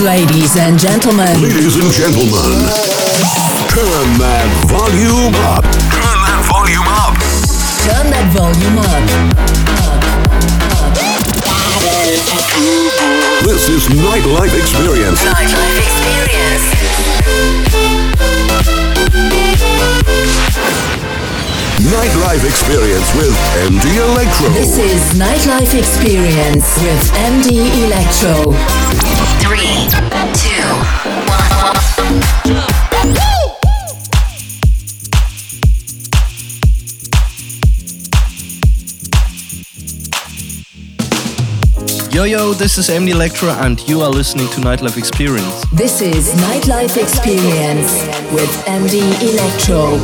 Ladies and gentlemen. Ladies and gentlemen. Turn that volume up. Turn that volume up. Turn that volume up. This is Nightlife Experience. Nightlife Experience. Nightlife Experience with MD Electro. This is Nightlife Experience with MD Electro. Yo yo, this is MD Electro, and you are listening to Nightlife Experience. This is Nightlife Experience with MD Electro.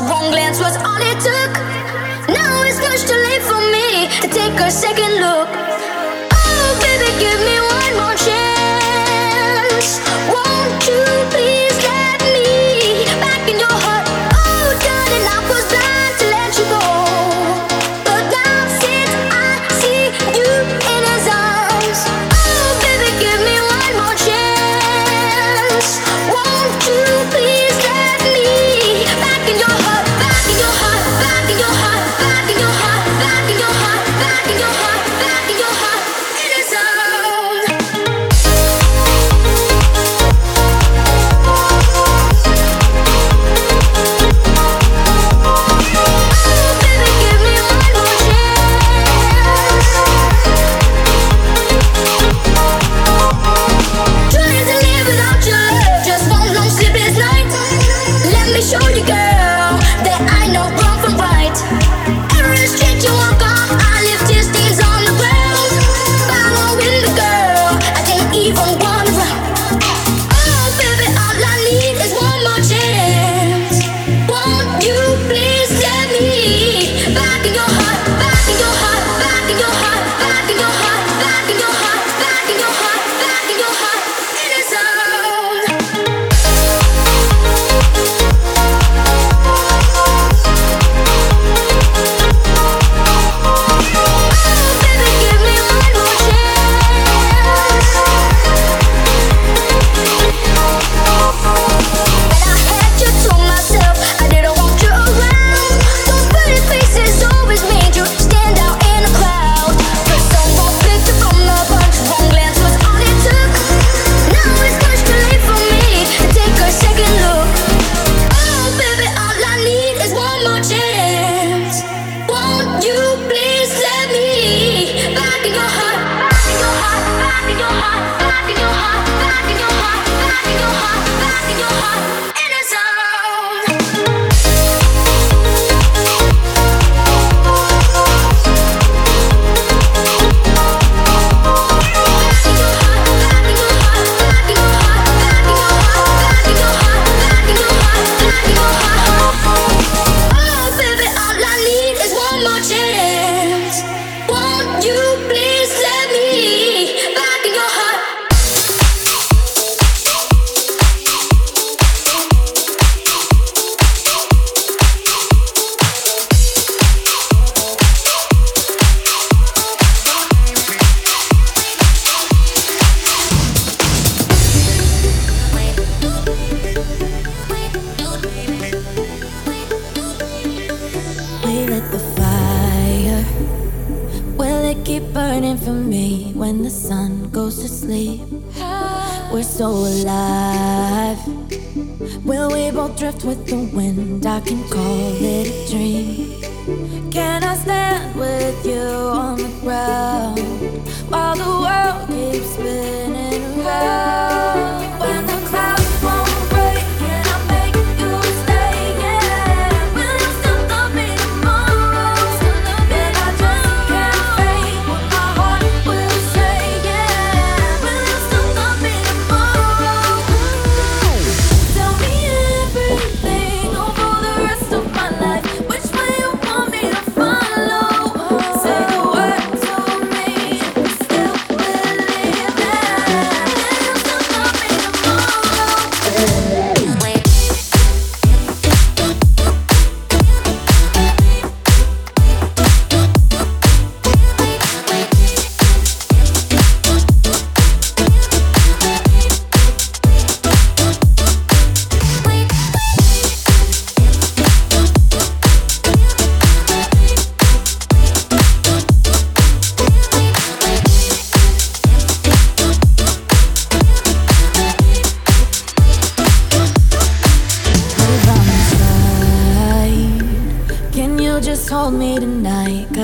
one glance was all it took. Now it's much too late for me to take a second look. will drift with the wind. I can call it a dream. Can I stand with you on the ground while the world keeps spinning around?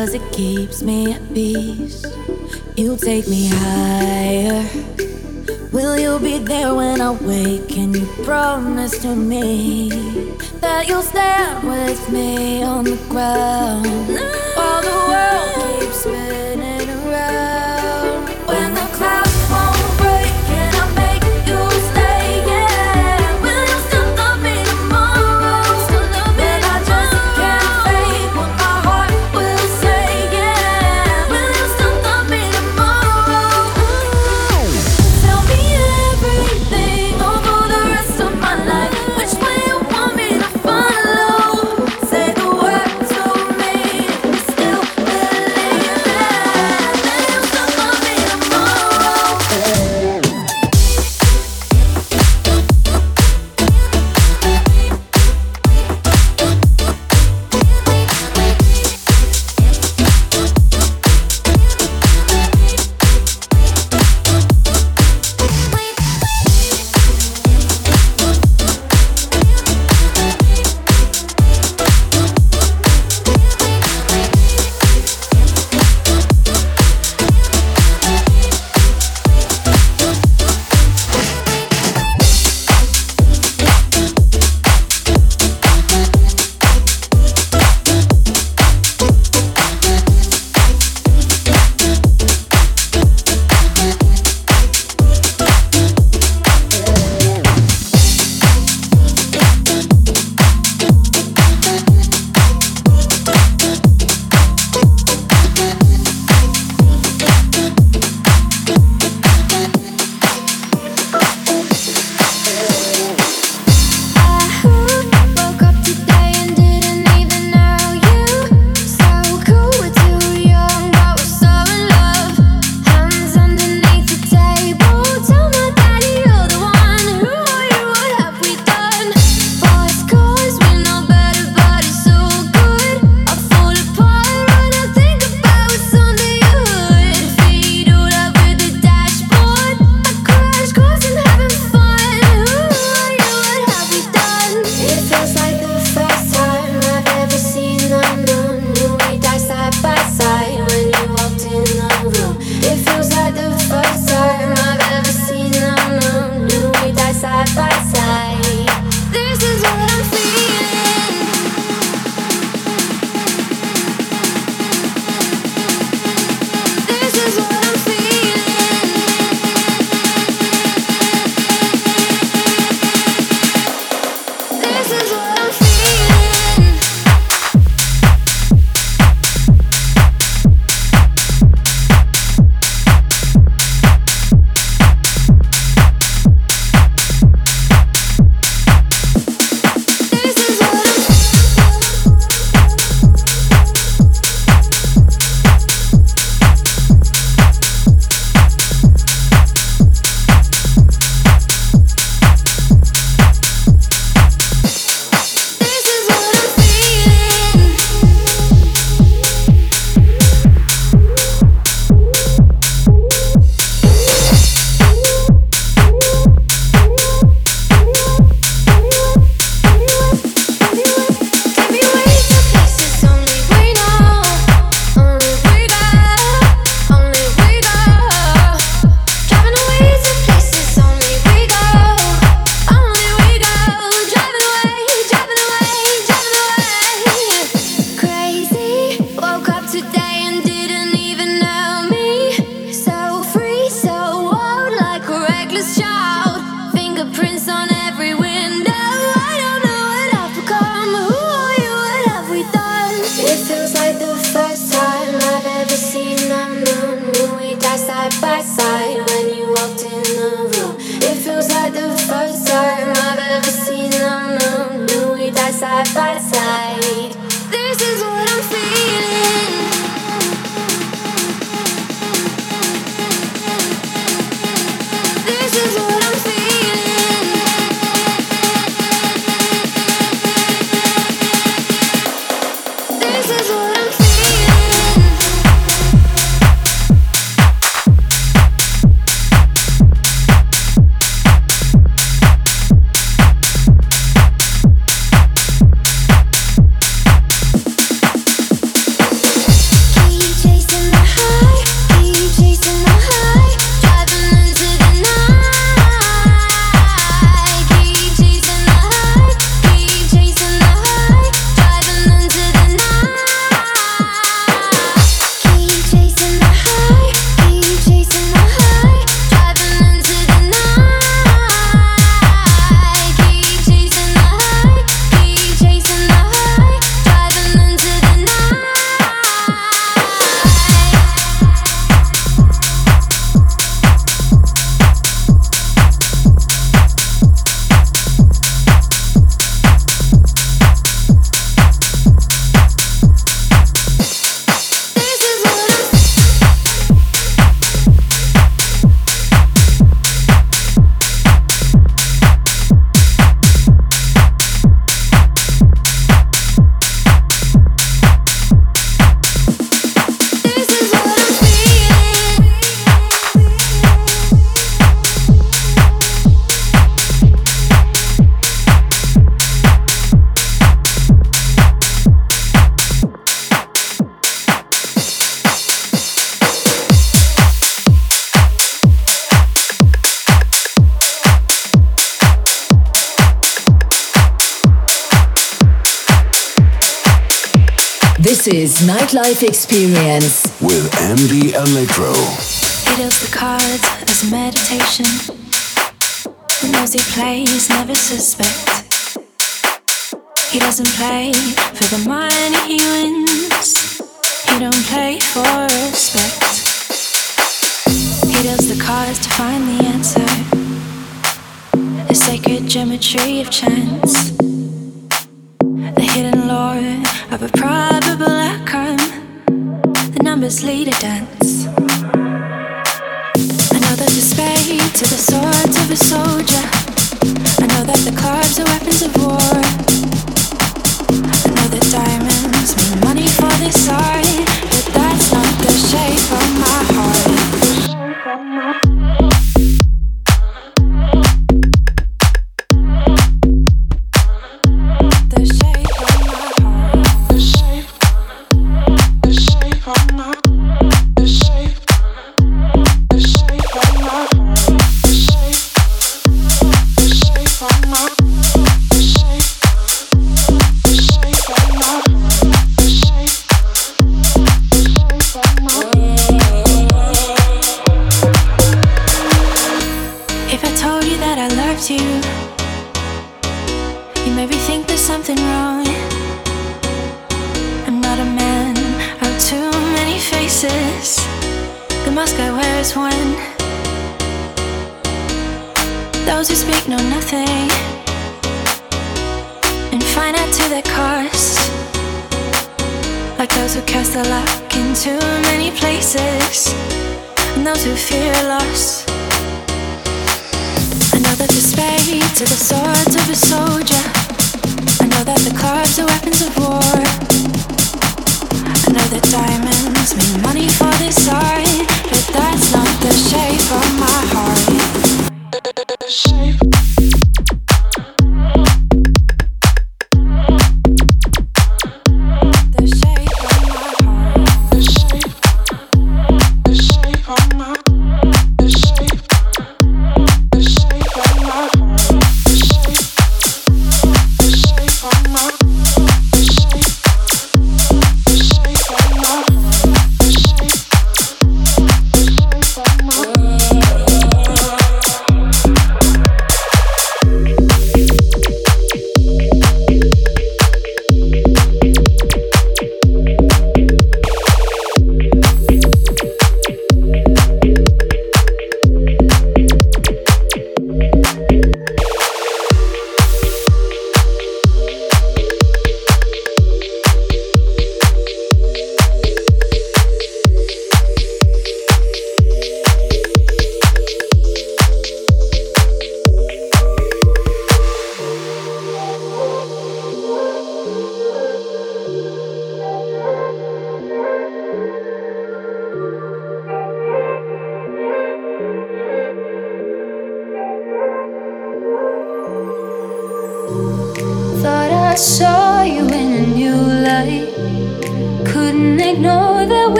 cause it keeps me at peace. You take me higher. Will you be there when I wake? Can you promise to me that you'll stand with me on the ground while the world? Is Nightlife Experience with MD Electro. He does the cards as meditation. The knows he plays, never suspect. He doesn't play for the money he wins. He don't play for respect. He does the cards to find the answer. The sacred geometry of chance. The hidden lore of a probable outcome. The numbers lead a dance. I know there's a spade to the swords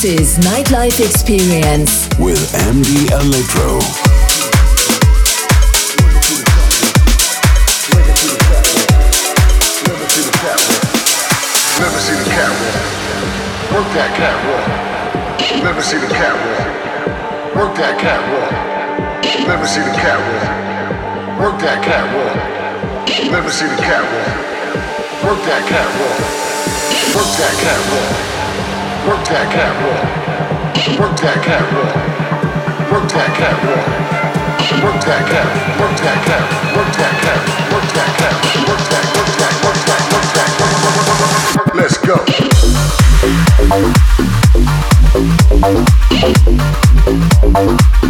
This is nightlife Experience with MD Electro. Let see the catwalk. Work that catwalk. Let me see the catwalk. Work that catwalk. Let me see the catwalk. Work that catwalk. Let me see the catwalk. Work that catwalk. Work that catwalk. Work that catwalk. Work that catwalk. Work that catwalk. Work that cat. Work that cat. Work that cat. Work that cat. Work that. Work that. Work that. Work that. Let's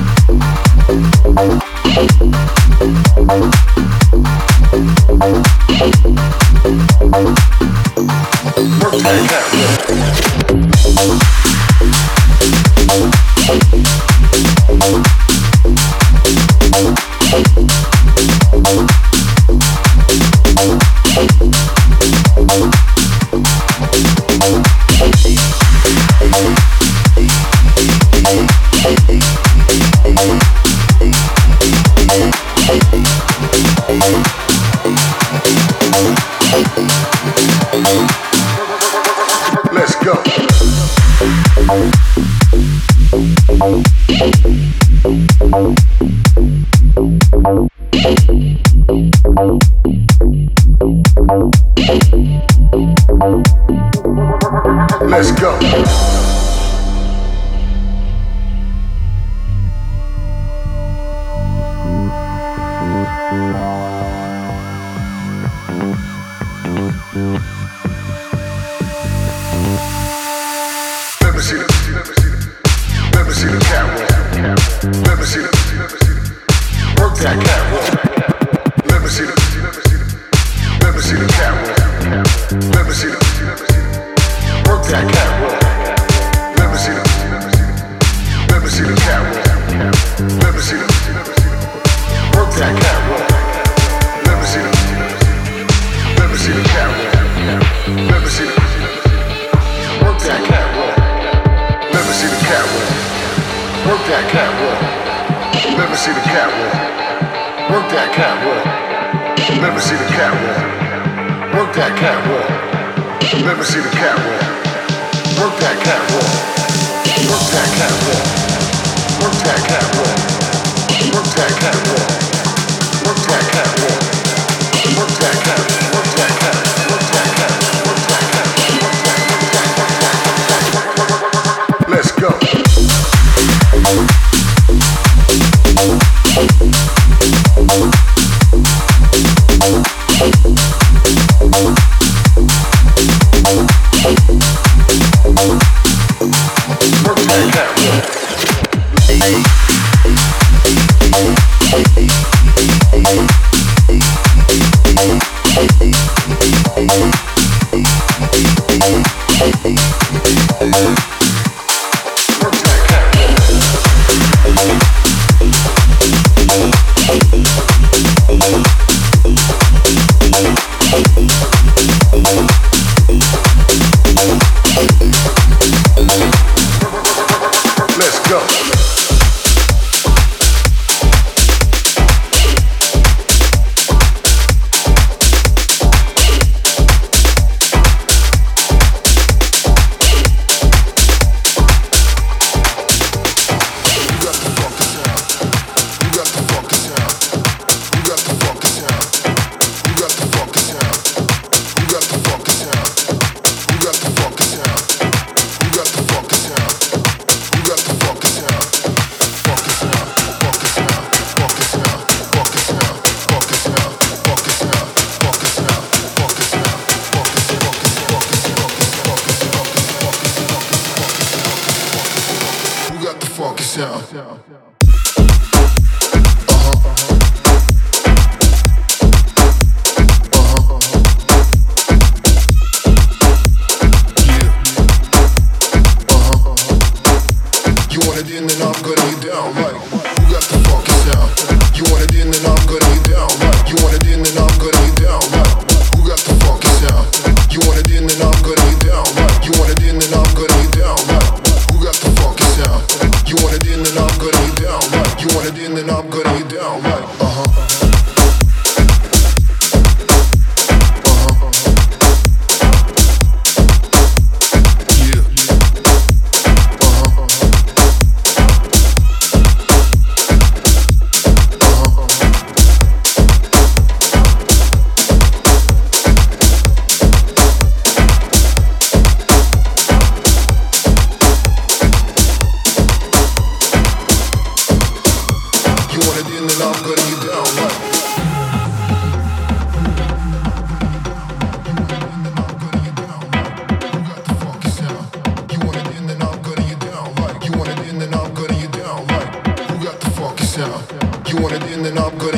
go.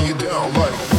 You down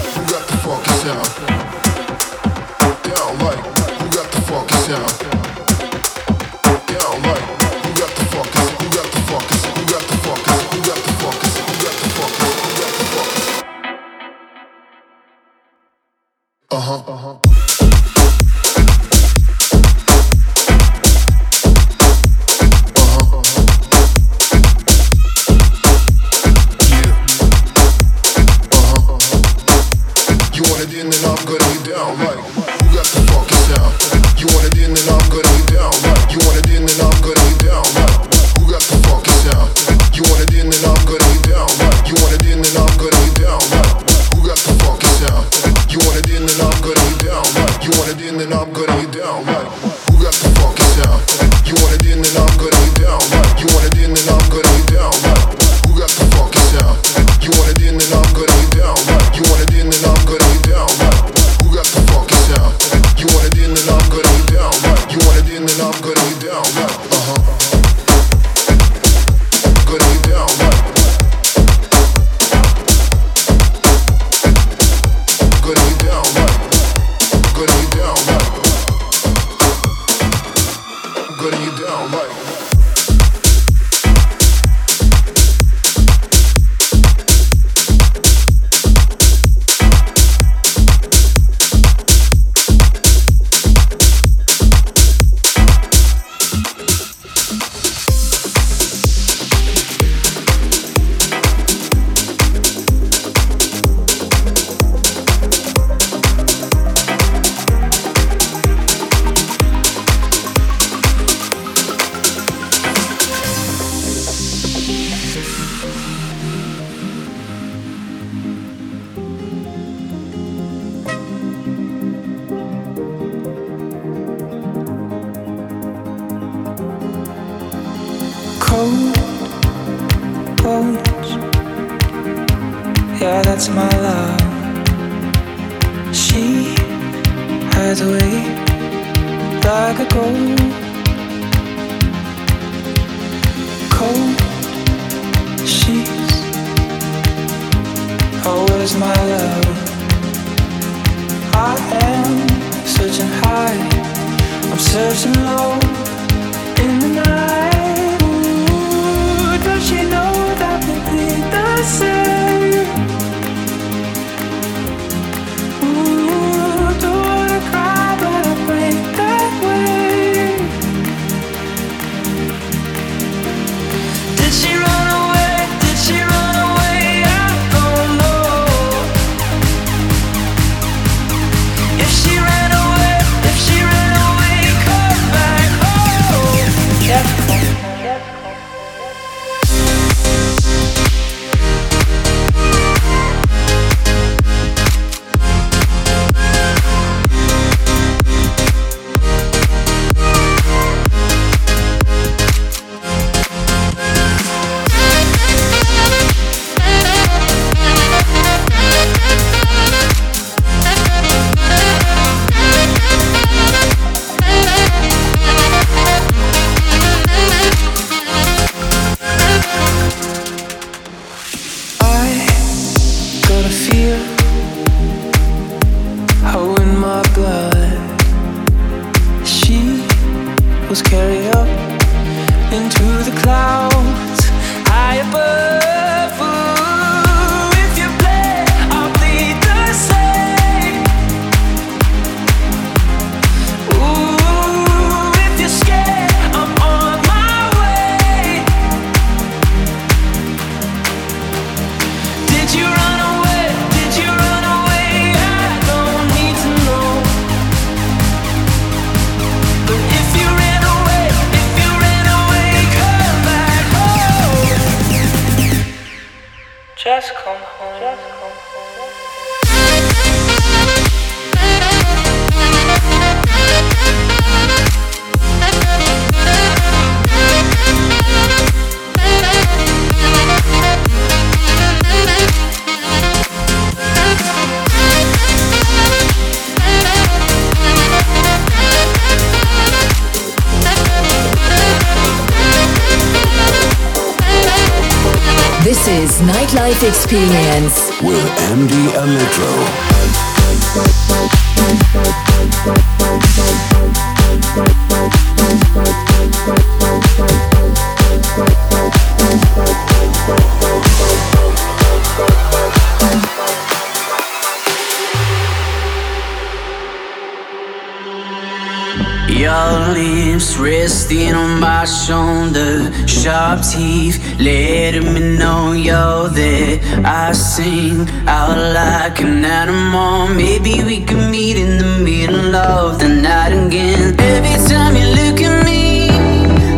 I sing out like an animal. Maybe we can meet in the middle of the night again. Every time you look at me,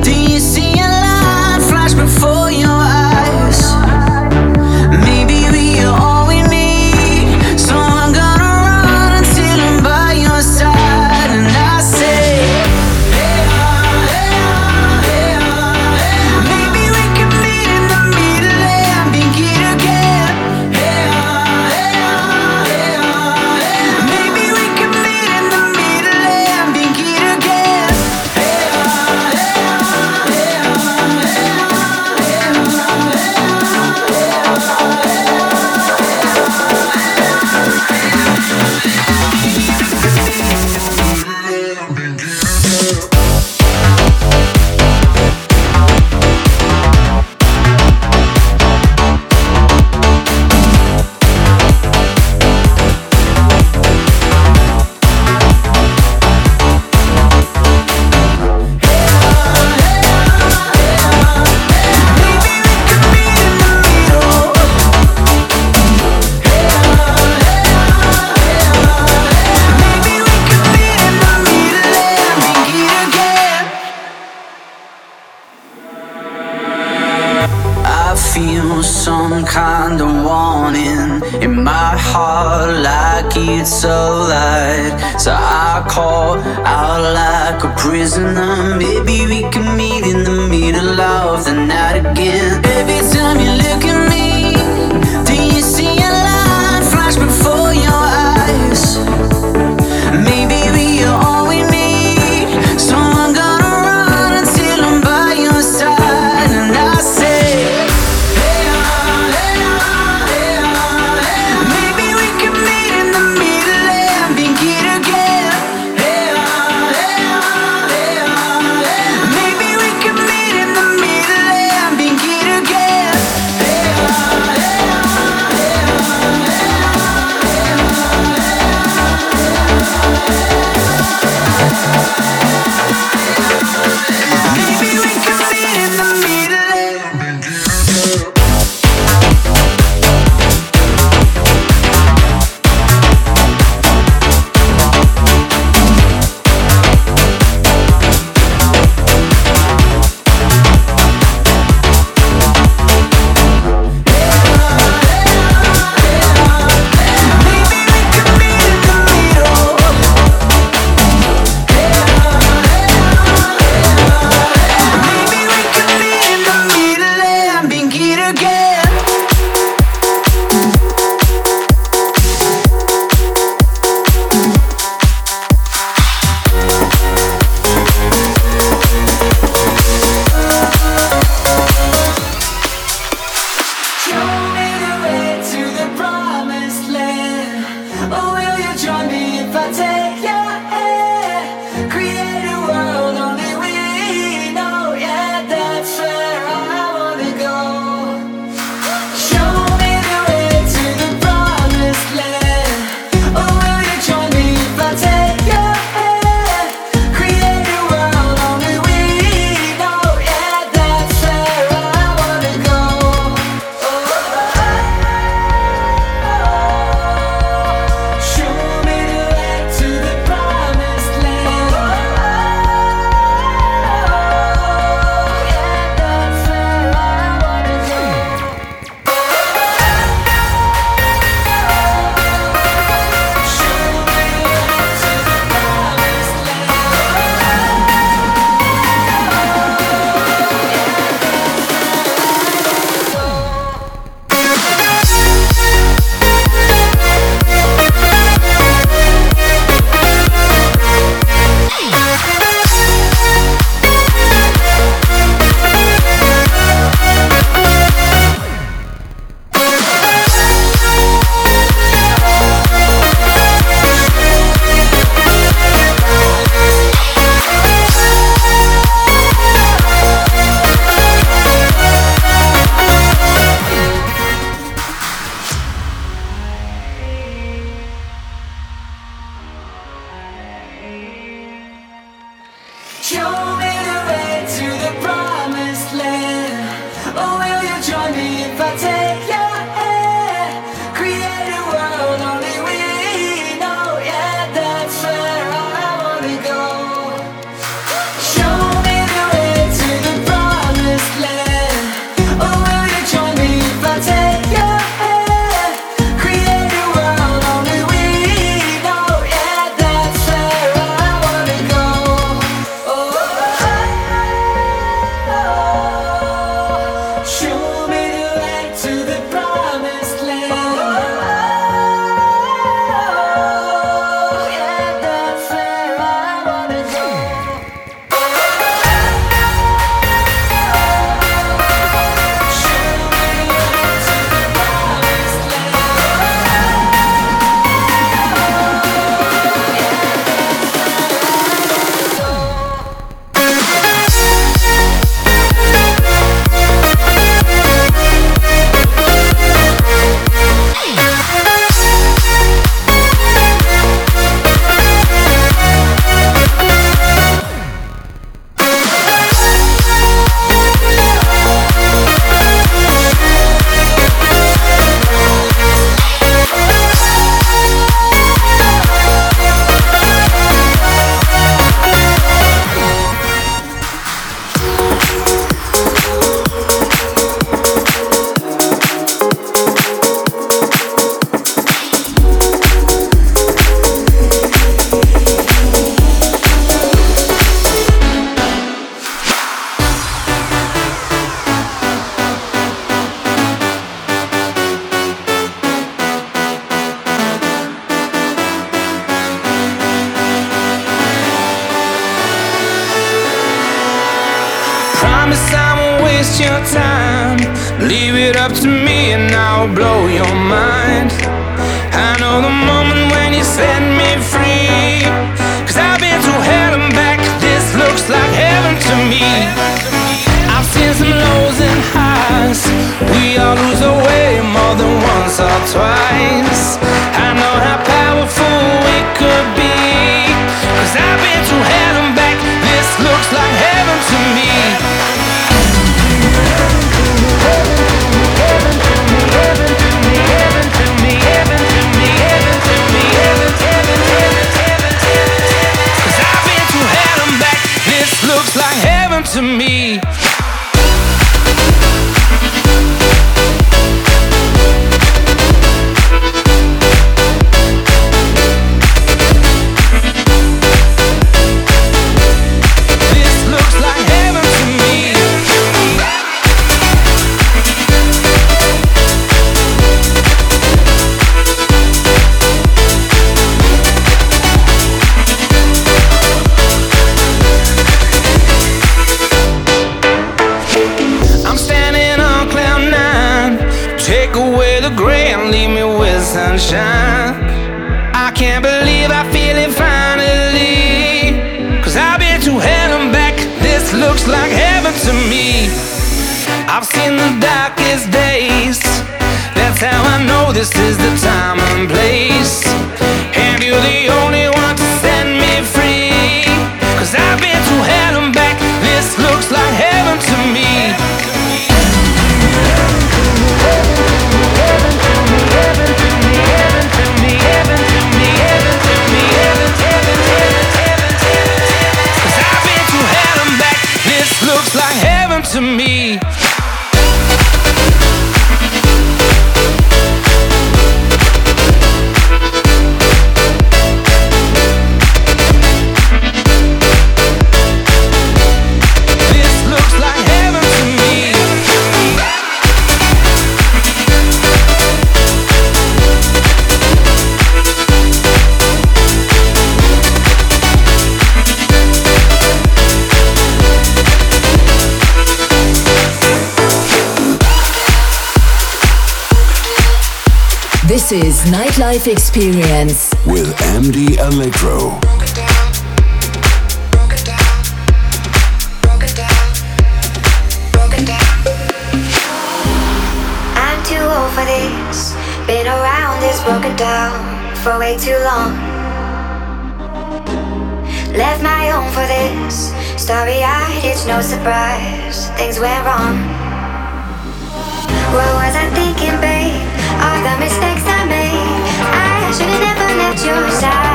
do you see a light flash before? Nightlife Experience with MD Electro. I'm too old for this. Been around this broken down for way too long. Left my home for this. Starry eyed, it's no surprise. Things went wrong. What was I thinking, babe? at your side.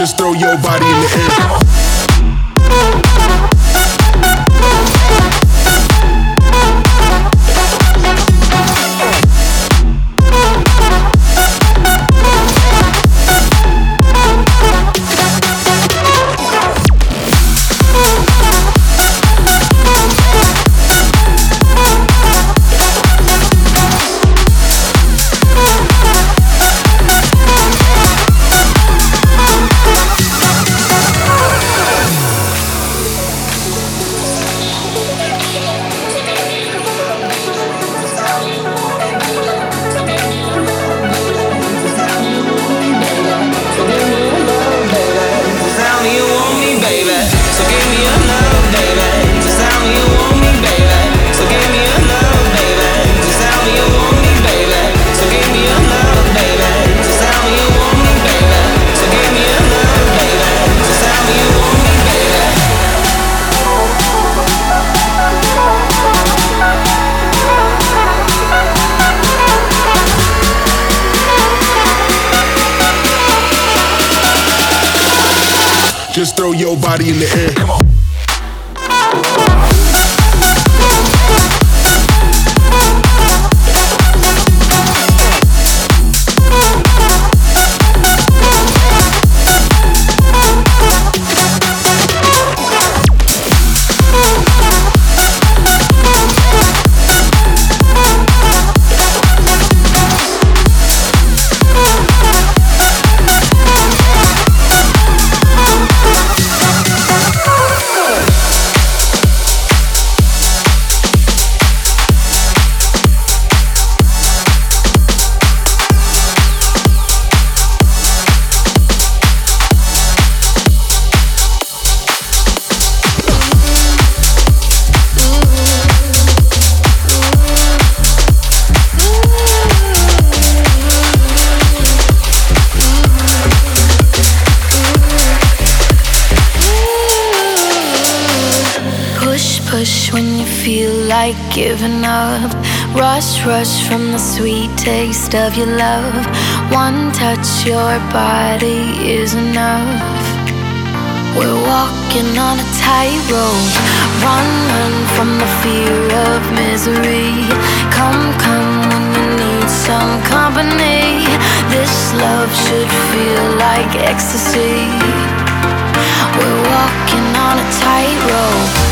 Just throw your body in the air. Rush, from the sweet taste of your love. One touch, your body is enough. We're walking on a tightrope. Run, run from the fear of misery. Come, come when you need some company. This love should feel like ecstasy. We're walking on a tightrope.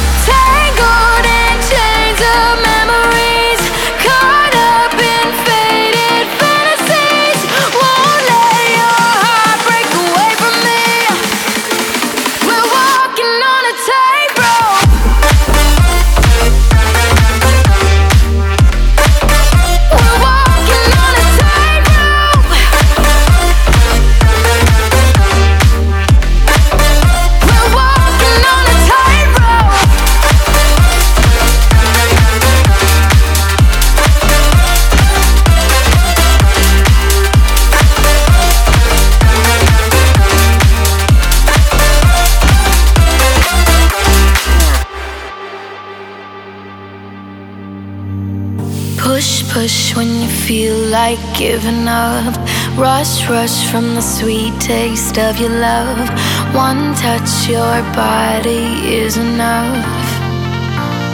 Like giving up. Rush, rush from the sweet taste of your love. One touch, your body is enough.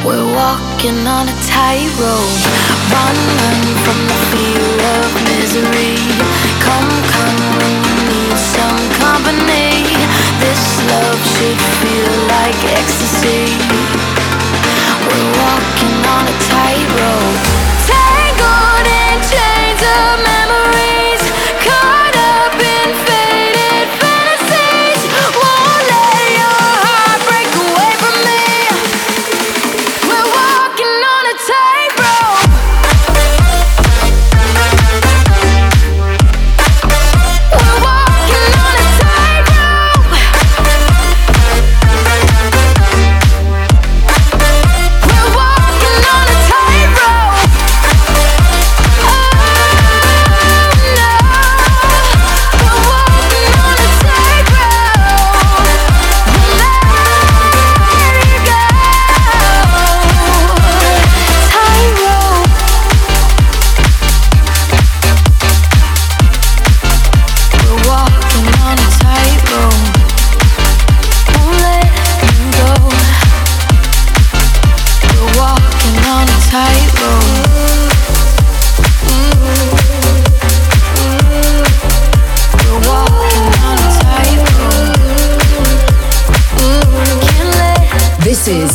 We're walking on a tightrope. Run, run from the fear of misery. Come, come when need some company. This love should feel like ecstasy. We're walking on a tightrope.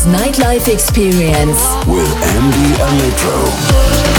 Nightlife Experience with MD Electro.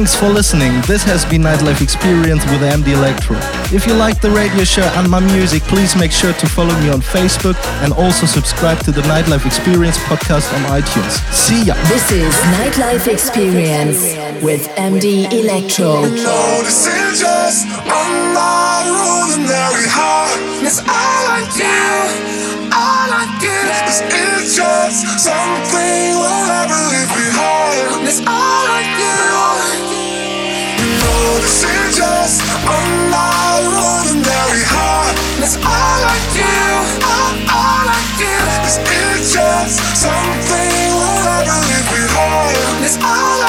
Thanks for listening. This has been Nightlife Experience with MD Electro. If you like the radio show and my music, please make sure to follow me on Facebook and also subscribe to the Nightlife Experience podcast on iTunes. See ya. This is Nightlife Experience with MD Electro. No, this is just another ordinary heart. It's all I do. All I do. This is just something we'll ever leave behind. It's all I do this another ordinary heart. That's all I do, all, I do. Something. That's all